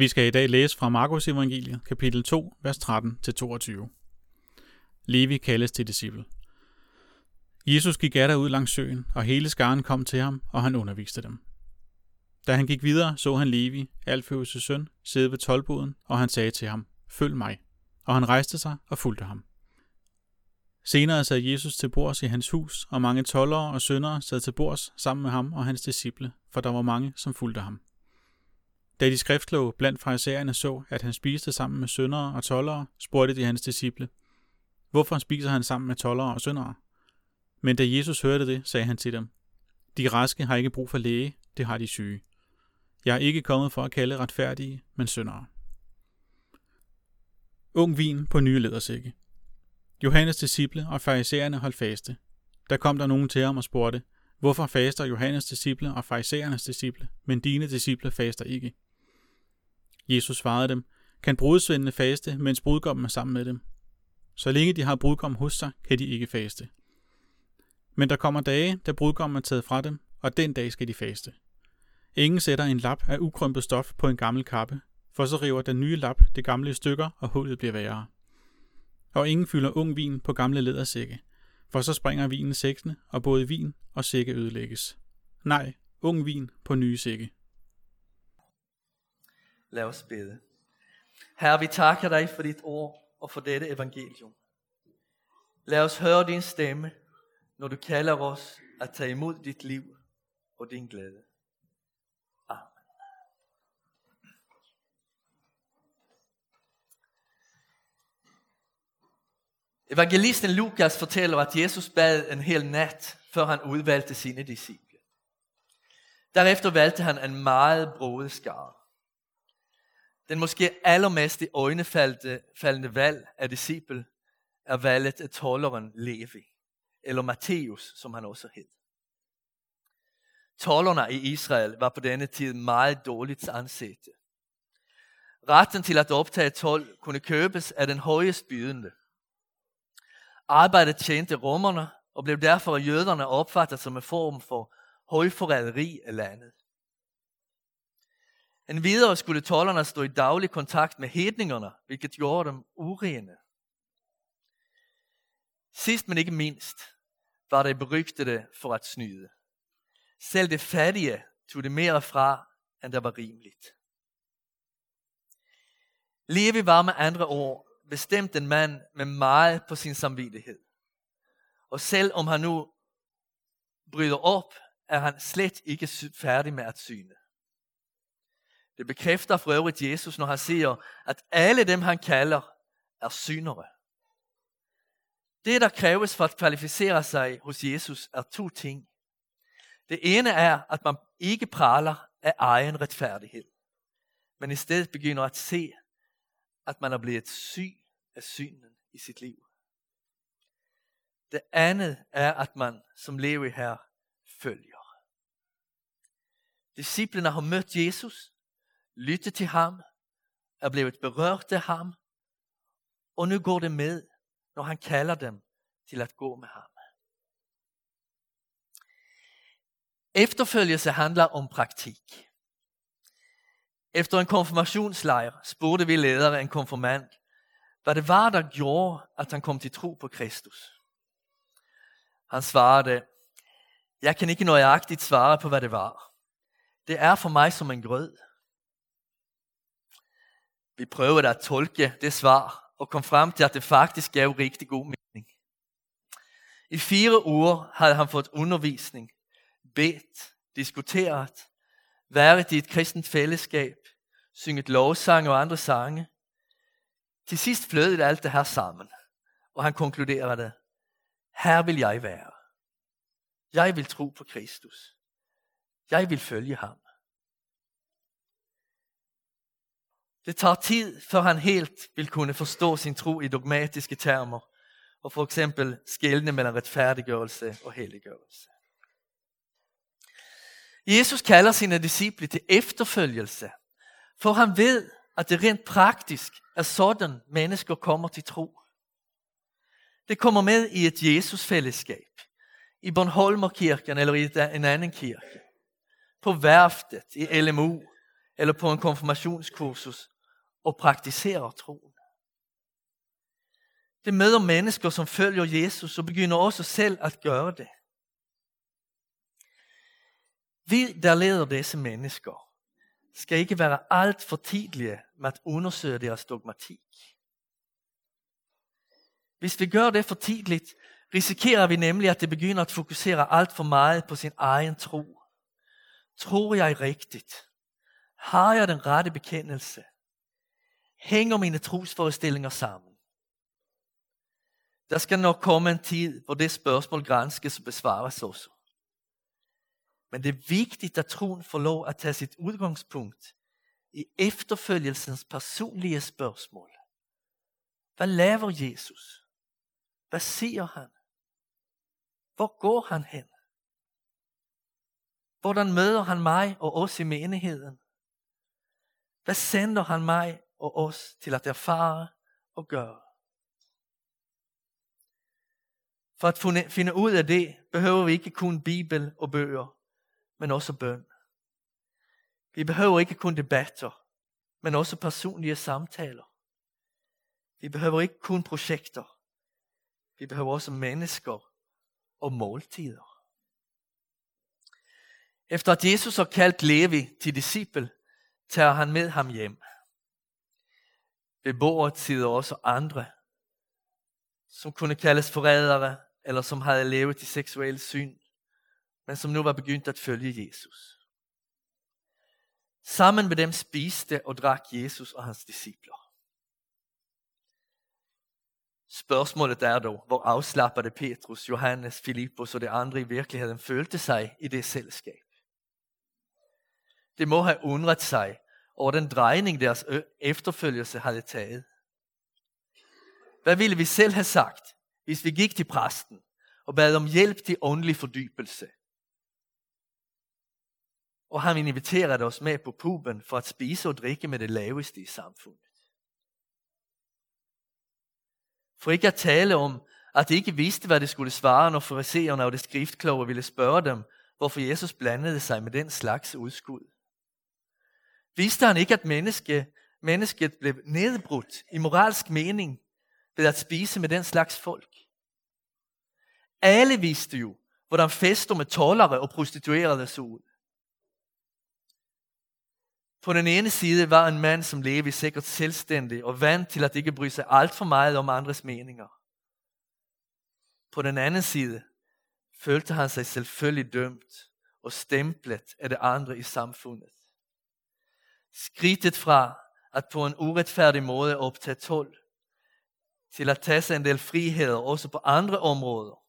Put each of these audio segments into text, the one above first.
Vi skal i dag læse fra Markus evangeliet, kapitel 2, vers 13-22. Levi kaldes til disciple. Jesus gik af ud langs søen, og hele skaren kom til ham, og han underviste dem. Da han gik videre, så han Levi, Alfeus' søn, sidde ved tolvboden, og han sagde til ham, følg mig. Og han rejste sig og fulgte ham. Senere sad Jesus til bords i hans hus, og mange tollere og syndere sad til bords sammen med ham og hans disciple, for der var mange, som fulgte ham. Da de skriftlåge blandt farisæerne så, at han spiste sammen med syndere og tollere, spurgte de hans disciple, hvorfor spiser han sammen med tollere og syndere? Men da Jesus hørte det, sagde han til dem, de raske har ikke brug for læge, det har de syge. Jeg er ikke kommet for at kalde retfærdige, men syndere. Ung vin på nye ledersække. Johannes disciple og farisæerne holdt faste. Der kom der nogen til ham og spurgte, hvorfor faster Johannes disciple og farisæernes disciple, men dine disciple faster ikke? Jesus svarede dem, kan brudsvendene faste, mens brudgommen er sammen med dem? Så længe de har brudgommen hos sig, kan de ikke faste. Men der kommer dage, da brudgommen er taget fra dem, og den dag skal de faste. Ingen sætter en lap af ukrømpet stof på en gammel kappe, for så river den nye lap det gamle i stykker, og hullet bliver værre. Og ingen fylder ung vin på gamle lædersække, for så springer vinen sækkene, og både vin og sække ødelægges. Nej, ung vin på nye sække. Lad os bede. Herre, vi takker dig for dit ord og for dette evangelium. Lad os høre din stemme, når du kalder os at tage imod dit liv og din glæde. Amen. Evangelisten Lukas fortæller, at Jesus bad en hel nat, før han udvalgte sine disciple. Derefter valgte han en meget broet skare. Den måske allermest i øjnefaldende valg af disciple er valget af tolleren Levi, eller Matthæus, som han også hed. Tollerne i Israel var på denne tid meget dårligt ansete. Retten til at optage tolv kunne købes af den højest bydende. Arbejdet tjente romerne og blev derfor af jøderne opfattet som en form for højforræderi af landet. En videre skulle tollerne stå i daglig kontakt med hedningerne, hvilket gjorde dem urene. Sidst men ikke mindst var det berygtede for at snyde. Selv det fattige tog det mere fra, end der var rimeligt. Levi var med andre ord bestemt en mand med meget på sin samvittighed. Og selv om han nu bryder op, er han slet ikke færdig med at syne. Det bekræfter for øvrigt Jesus, når han siger, at alle dem, han kalder, er synere. Det, der kræves for at kvalificere sig hos Jesus, er to ting. Det ene er, at man ikke praler af egen retfærdighed, men i stedet begynder at se, at man er blevet syg af synden i sit liv. Det andet er, at man som lever her følger. Disciplene har mødt Jesus, lyttet til ham, er blevet berørt af ham, og nu går det med, når han kalder dem til at gå med ham. Efterfølgelse handler om praktik. Efter en konfirmationslejr spurgte vi ledere en konfirmand, hvad det var, der gjorde, at han kom til tro på Kristus. Han svarede, jeg kan ikke nøjagtigt svare på, hvad det var. Det er for mig som en grød. Vi prøvede at tolke det svar og kom frem til, at det faktisk gav rigtig god mening. I fire uger havde han fået undervisning, bedt, diskuteret, været i et kristent fællesskab, synget lovsange og andre sange. Til sidst flød alt det her sammen, og han konkluderede, her vil jeg være. Jeg vil tro på Kristus. Jeg vil følge ham. Det tager tid, før han helt vil kunne forstå sin tro i dogmatiske termer, og for eksempel skældne mellem retfærdiggørelse og helliggørelse. Jesus kalder sine disciple til efterfølgelse, for han ved, at det rent praktisk er sådan, mennesker kommer til tro. Det kommer med i et Jesusfællesskab, i Bornholmerkirken eller i en anden kirke, på værftet, i LMU, eller på en konfirmationskursus og praktiserer troen. Det møder mennesker, som følger Jesus og begynder også selv at gøre det. Vi, der leder disse mennesker, skal ikke være alt for tidlige med at undersøge deres dogmatik. Hvis vi gør det for tidligt, risikerer vi nemlig, at det begynder at fokusere alt for meget på sin egen tro. Tror jeg rigtigt? Har jeg den rette bekendelse? Hænger mine trosforestillinger sammen? Der skal nok komme en tid, hvor det spørgsmål granskes og besvares også. Men det er vigtigt, at troen får lov at tage sit udgangspunkt i efterfølgelsens personlige spørgsmål. Hvad laver Jesus? Hvad siger han? Hvor går han hen? Hvordan møder han mig og os i menigheden? Hvad sender han mig og os til at erfare og gøre? For at finde ud af det, behøver vi ikke kun Bibel og bøger, men også bøn. Vi behøver ikke kun debatter, men også personlige samtaler. Vi behøver ikke kun projekter. Vi behøver også mennesker og måltider. Efter at Jesus har kaldt Levi til disciple, tager han med ham hjem. Beboere tider også andre, som kunne kaldes forrædere, eller som havde levet i seksuel syn, men som nu var begyndt at følge Jesus. Sammen med dem spiste og drak Jesus og hans discipler. Spørgsmålet er dog, hvor afslappede Petrus, Johannes, Filippus og de andre i virkeligheden følte sig i det selskab. Det må have undret sig over den drejning, deres efterfølgelse havde taget. Hvad ville vi selv have sagt, hvis vi gik til præsten og bad om hjælp til åndelig fordybelse? Og han inviterede os med på puben for at spise og drikke med det laveste i samfundet. For ikke at tale om, at de ikke vidste, hvad det skulle svare, når fariseerne og det skriftkloge ville spørge dem, hvorfor Jesus blandede sig med den slags udskud. Viste han ikke, at menneske, mennesket blev nedbrudt i moralsk mening ved at spise med den slags folk? Alle vidste jo, hvordan fester med tollere og prostituerede så ud. På den ene side var en mand, som levede sikkert selvstændig og vant til at ikke bry sig alt for meget om andres meninger. På den anden side følte han sig selvfølgelig dømt og stemplet af det andre i samfundet. Skridtet fra at på en uretfærdig måde optage tolv, til at tage sig en del friheder også på andre områder,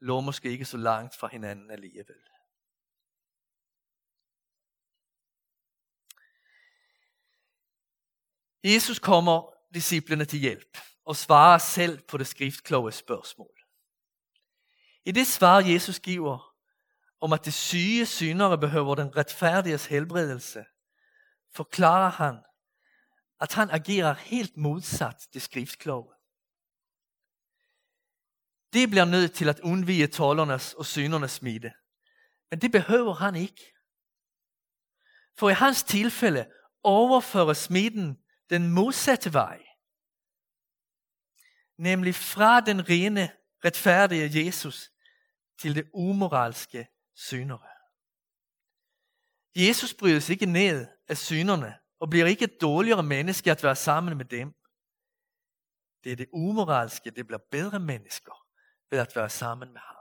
lå måske ikke så langt fra hinanden alligevel. Jesus kommer disciplene til hjælp og svarer selv på det skriftkloge spørgsmål. I det svar Jesus giver om at de syge syndere behøver den retfærdiges helbredelse, forklarer han, at han agerer helt modsat det skriftkloge. Det bliver nødt til at undvige talernes og synernes smide. Men det behøver han ikke. For i hans tilfælde overfører smiden den modsatte vej. Nemlig fra den rene, retfærdige Jesus til det umoralske syndere. Jesus bryder sig ikke ned af synderne og bliver ikke et dårligere menneske at være sammen med dem. Det er det umoralske, det bliver bedre mennesker ved at være sammen med ham.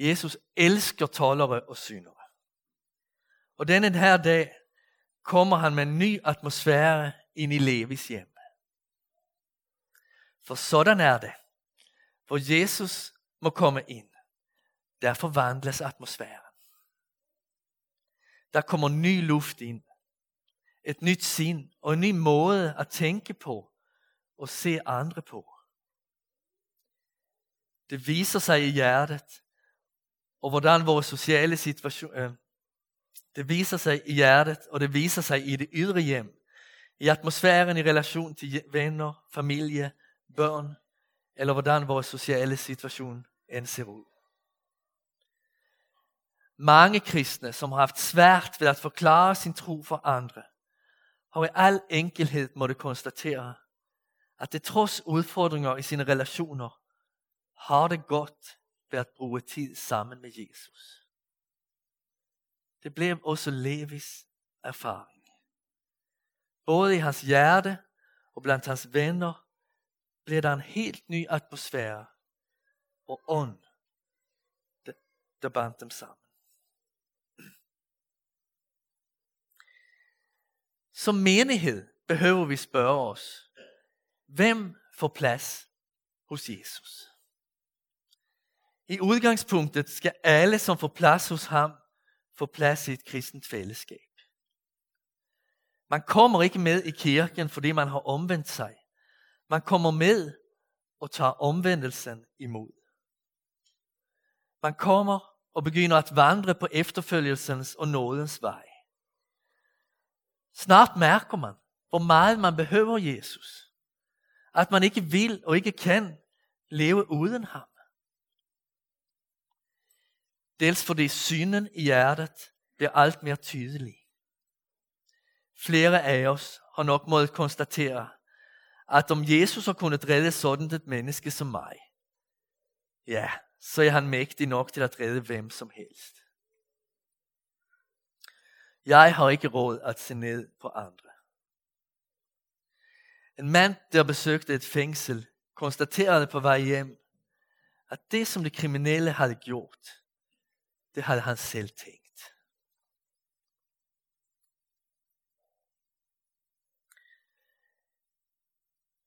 Jesus elsker tollere og syndere. Og denne her dag kommer han med en ny atmosfære ind i Levis hjem. For sådan er det. Hvor Jesus må komme ind, der forvandles atmosfæren. Der kommer ny luft ind. Et nyt sind og en ny måde at tænke på og se andre på. Det viser sig i hjertet, og hvordan vores sociale situation, øh, det viser sig i hjertet, og det viser sig i det ydre hjem. I atmosfæren i relation til venner, familie, børn, eller hvordan vores sociale situation end ser ud. Mange kristne, som har haft svært ved at forklare sin tro for andre, har i al enkelhed måtte konstatere, at det trods udfordringer i sine relationer, har det godt ved at bruge tid sammen med Jesus. Det blev også Levis erfaring. Både i hans hjerte og blandt hans venner blev der en helt ny atmosfære og ånd, der bandt dem sammen. Som menighed behøver vi spørge os, hvem får plads hos Jesus? I udgangspunktet skal alle, som får plads hos ham, få plads i et kristent fællesskab. Man kommer ikke med i kirken, fordi man har omvendt sig. Man kommer med og tager omvendelsen imod. Man kommer og begynder at vandre på efterfølgelsens og nådens vej. Snart mærker man, hvor meget man behøver Jesus. At man ikke vil og ikke kan leve uden ham. Dels fordi synen i hjertet bliver alt mere tydelig. Flere af os har nok måttet konstatere, at om Jesus har kunnet redde sådan et menneske som mig, ja, så er han mægtig nok til at redde hvem som helst. Jeg har ikke råd at se ned på andre. En mand, der besøgte et fængsel, konstaterede på vej hjem, at det som de kriminelle havde gjort, det havde han selv tænkt.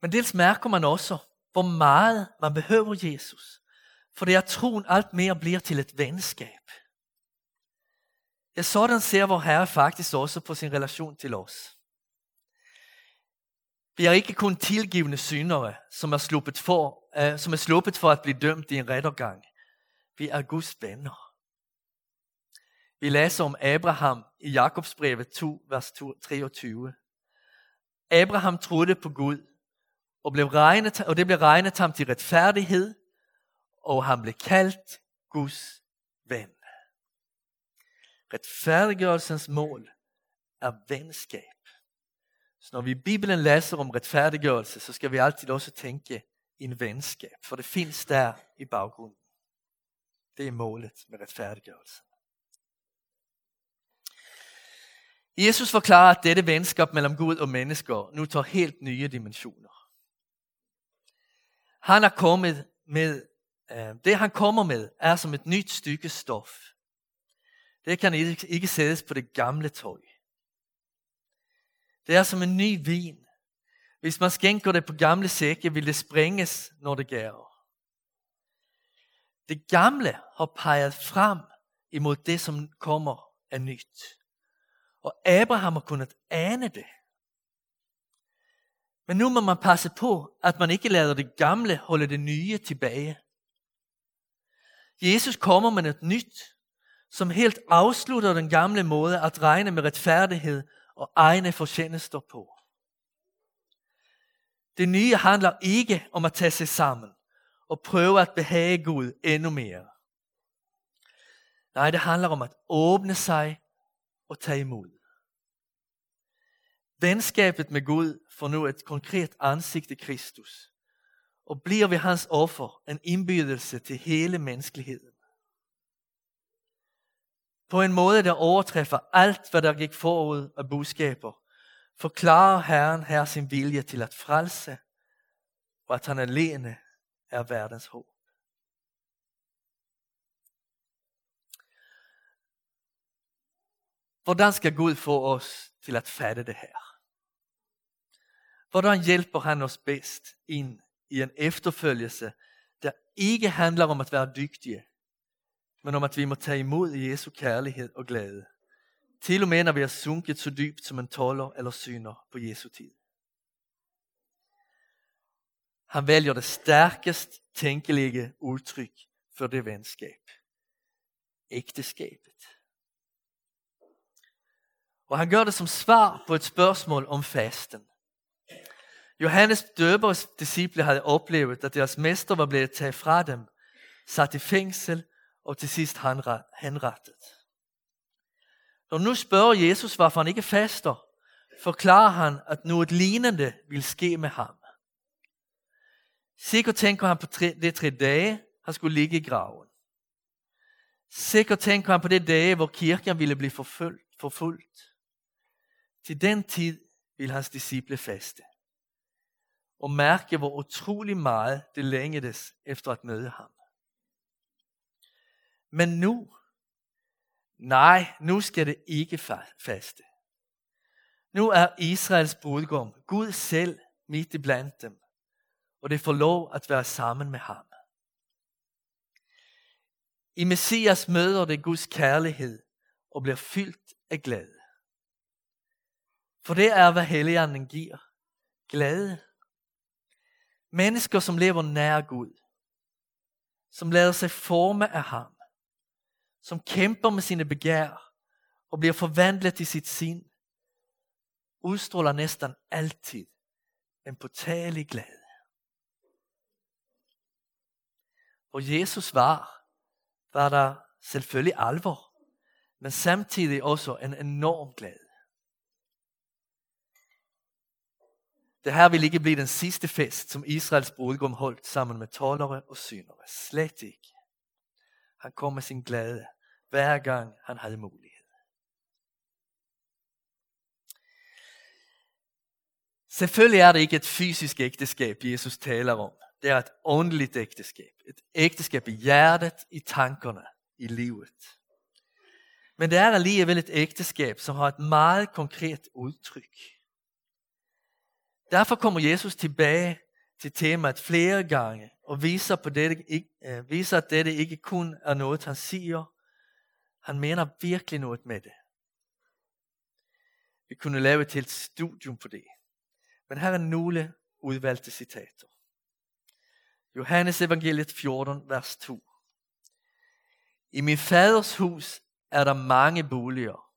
Men dels mærker man også, hvor meget man behøver Jesus. For det er troen alt mere bliver til et venskab. Ja, sådan ser vor Herre faktisk også på sin relation til os. Vi er ikke kun tilgivende syndere, som er sluppet for, uh, som er sluppet for at blive dømt i en rettergang. Vi er Guds venner. Vi læser om Abraham i Jakobsbrevet 2, vers 23. Abraham troede på Gud, og, blev regnet, og det blev regnet ham til retfærdighed, og han blev kaldt Guds ven. Retfærdiggørelsens mål er venskab. Så når vi i Bibelen læser om retfærdiggørelse, så skal vi altid også tænke en venskab, for det findes der i baggrunden. Det er målet med retfærdiggørelse. Jesus forklarer, at dette venskab mellem Gud og mennesker nu tager helt nye dimensioner. Han er kommet med, øh, det han kommer med, er som et nyt stykke stof. Det kan ikke, ikke sættes på det gamle tøj. Det er som en ny vin. Hvis man skænker det på gamle sække, vil det sprænges, når det gærer. Det gamle har peget frem imod det, som kommer af nyt. Og Abraham har kunnet ane det. Men nu må man passe på, at man ikke lader det gamle holde det nye tilbage. Jesus kommer med et nyt, som helt afslutter den gamle måde at regne med retfærdighed og egne fortjenester på. Det nye handler ikke om at tage sig sammen og prøve at behage Gud endnu mere. Nej, det handler om at åbne sig og tage imod. Venskabet med Gud får nu et konkret ansigt i Kristus. Og bliver ved hans offer en indbydelse til hele menneskeligheden. På en måde, der overtræffer alt, hvad der gik forud af budskaber, forklarer Herren her sin vilje til at frelse, og at han alene er verdens håb. Hvordan skal Gud få os til at fatte det her? Hvordan hjælper han os bedst ind i en efterfølgelse, der ikke handler om at være dygtige, men om at vi må tage imod Jesu kærlighed og glæde. Til og med når vi er sunket så dybt som en toller eller syner på Jesu tid. Han vælger det stærkest tænkelige udtryk for det venskab. Ægteskabet. Og han gør det som svar på et spørgsmål om fasten. Johannes døbers disciple havde oplevet, at deres mester var blevet taget fra dem, sat i fængsel og til sidst henrettet. Når nu spørger Jesus, hvorfor han ikke faster, forklarer han, at noget lignende vil ske med ham. Sikkert tænker han på tre, de tre dage, han skulle ligge i graven. Sikkert tænker han på de dage, hvor kirken ville blive forfulgt. forfulgt. Til den tid vil hans disciple faste. Og mærke, hvor utrolig meget det længedes efter at møde ham. Men nu, nej, nu skal det ikke faste. Nu er Israels brudgom, Gud selv, midt i blandt dem, og det får lov at være sammen med ham. I Messias møder det Guds kærlighed og bliver fyldt af glæde. For det er, hvad Helligånden giver. Glæde. Mennesker, som lever nær Gud. Som lader sig forme af ham. Som kæmper med sine begær og bliver forvandlet i sit sind. Udstråler næsten altid en påtagelig glæde. Hvor Jesus var, var der selvfølgelig alvor, men samtidig også en enorm glæde. Det her vil ikke blive den sidste fest, som Israels brudgum holdt sammen med tollere og synere. Slet ikke. Han kom med sin glæde, hver gang han havde mulighed. Selvfølgelig er det ikke et fysisk ægteskab, Jesus taler om. Det er et åndeligt ægteskab. Et ægteskab i hjertet, i tankerne, i livet. Men det er alligevel et ægteskab, som har et meget konkret udtryk. Derfor kommer Jesus tilbage til temaet flere gange og viser, på dette, øh, viser at dette ikke kun er noget, han siger. Han mener virkelig noget med det. Vi kunne lave et helt studium på det. Men her er nogle udvalgte citater. Johannes evangeliet 14, vers 2. I min faders hus er der mange boliger.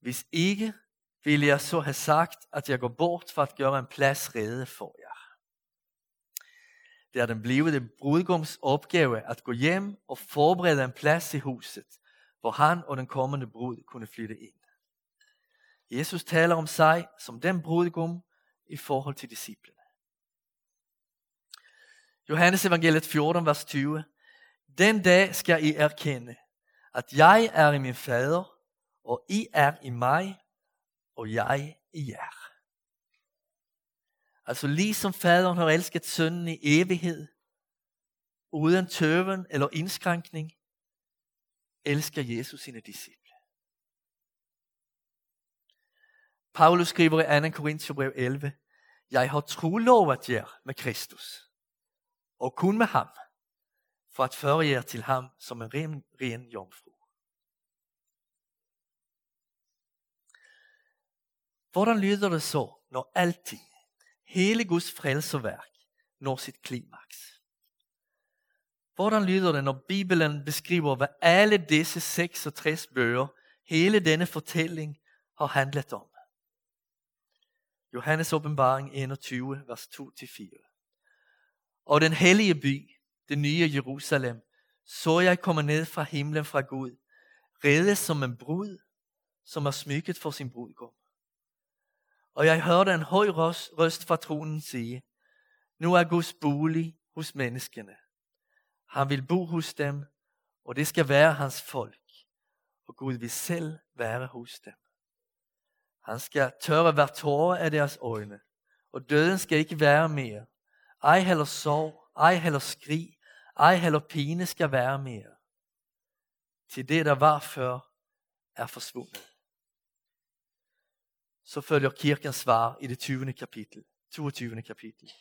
Hvis ikke, ville jeg så have sagt, at jeg går bort for at gøre en plads rede for jer. Det er den blivende brudgums opgave at gå hjem og forberede en plads i huset, hvor han og den kommende brud kunne flytte ind. Jesus taler om sig som den brudgum i forhold til disciplene. Johannes evangeliet 14, vers 20. Den dag skal I erkende, at jeg er i min fader, og I er i mig, og jeg i jer. Altså ligesom faderen har elsket sønnen i evighed, uden tøven eller indskrænkning, elsker Jesus sine disciple. Paulus skriver i 2. Korintherbrev 11, Jeg har trolovet jer med Kristus, og kun med ham, for at føre jer til ham som en ren, ren jomfru. Hvordan lyder det så, når alting, hele Guds frelserværk, når sit klimaks? Hvordan lyder det, når Bibelen beskriver, hvad alle disse 66 bøger, hele denne fortælling, har handlet om? Johannes åbenbaring 21, vers 2-4. Og den hellige by, det nye Jerusalem, så jeg komme ned fra himlen fra Gud, reddet som en brud, som er smykket for sin brudgom. Og jeg hørte en høj røst fra tronen sige, nu er Guds bolig hos menneskene. Han vil bo hos dem, og det skal være hans folk. Og Gud vil selv være hos dem. Han skal tørre hver tårer af deres øjne, og døden skal ikke være mere. Ej heller sorg, ej heller skrig, ej heller pine skal være mere. Til det, der var før, er forsvundet så følger kirkens svar i det 20. kapitel, 22. kapitel.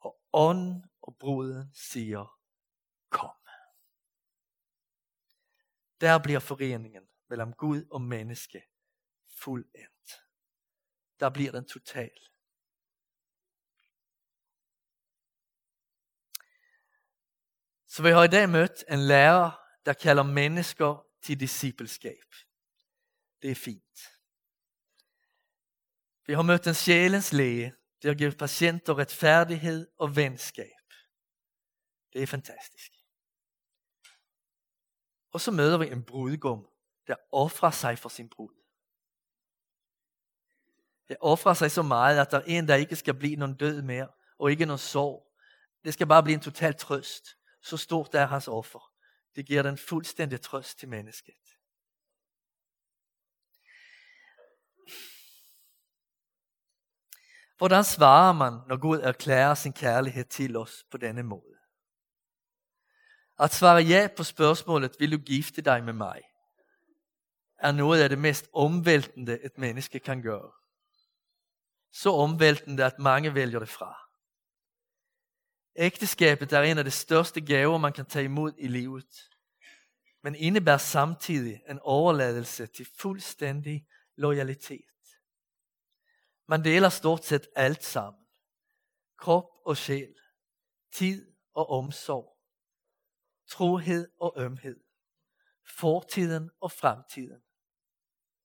Og ånden og bruden siger, kom. Der bliver foreningen mellem Gud og menneske fuldendt. Der bliver den total. Så vi har i dag mødt en lærer, der kalder mennesker til discipleskab. Det er fint. Vi har mødt en sjælens læge, der giver patienter retfærdighed og venskab. Det er fantastisk. Og så møder vi en brudgum, der offrer sig for sin brud. Der offrer sig så meget, at der en der ikke skal blive nogen død mere, og ikke nogen sorg. Det skal bare blive en total trøst. Så stort er hans offer. Det giver den fuldstændig trøst til mennesket. Hvordan svarer man, når Gud erklærer sin kærlighed til os på denne måde? At svare ja på spørgsmålet, vil du gifte dig med mig, er noget af det mest omvæltende et menneske kan gøre. Så omvæltende, at mange vælger det fra. Ægteskabet er en af de største gaver, man kan tage imod i livet, men indebærer samtidig en overladelse til fuldstændig loyalitet. Man deler stort set alt sammen. Krop og sjæl, tid og omsorg, trohed og ømhed, fortiden og fremtiden,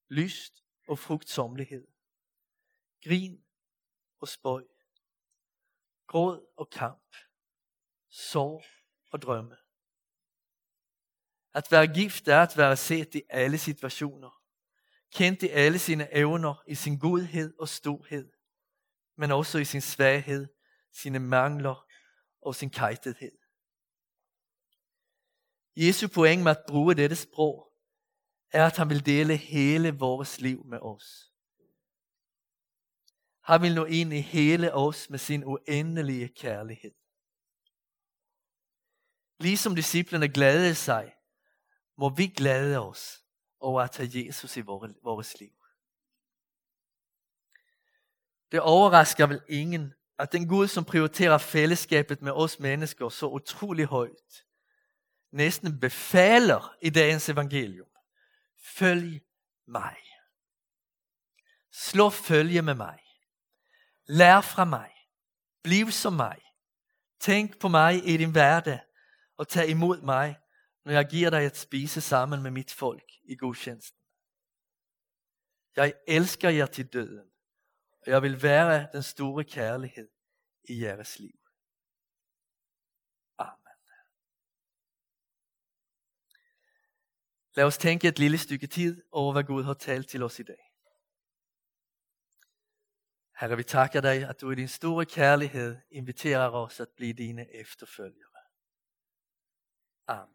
lyst og frugtsomlighed, grin og spøj, gråd og kamp, sorg og drømme. At være gift er at være set i alle situationer, kendt i alle sine evner, i sin godhed og storhed, men også i sin svaghed, sine mangler og sin kajtethed. Jesu poeng med at bruge dette sprog, er at han vil dele hele vores liv med os. Han vil nå ind i hele os med sin uendelige kærlighed. Ligesom disciplene glædede sig, må vi glæde os over at tage Jesus i vores liv. Det overrasker vel ingen, at den Gud, som prioriterer fællesskabet med os mennesker så utrolig højt, næsten befaler i dagens evangelium, følg mig. Slå følge med mig. Lær fra mig. Bliv som mig. Tænk på mig i din hverdag og tag imod mig, når jeg giver dig at spise sammen med mit folk i gudstjenesten. Jeg elsker jer til døden, og jeg vil være den store kærlighed i jeres liv. Amen. Lad os tænke et lille stykke tid over, hvad Gud har talt til os i dag. Herre, vi takker dig, at du i din store kærlighed inviterer os at blive dine efterfølgere. Amen.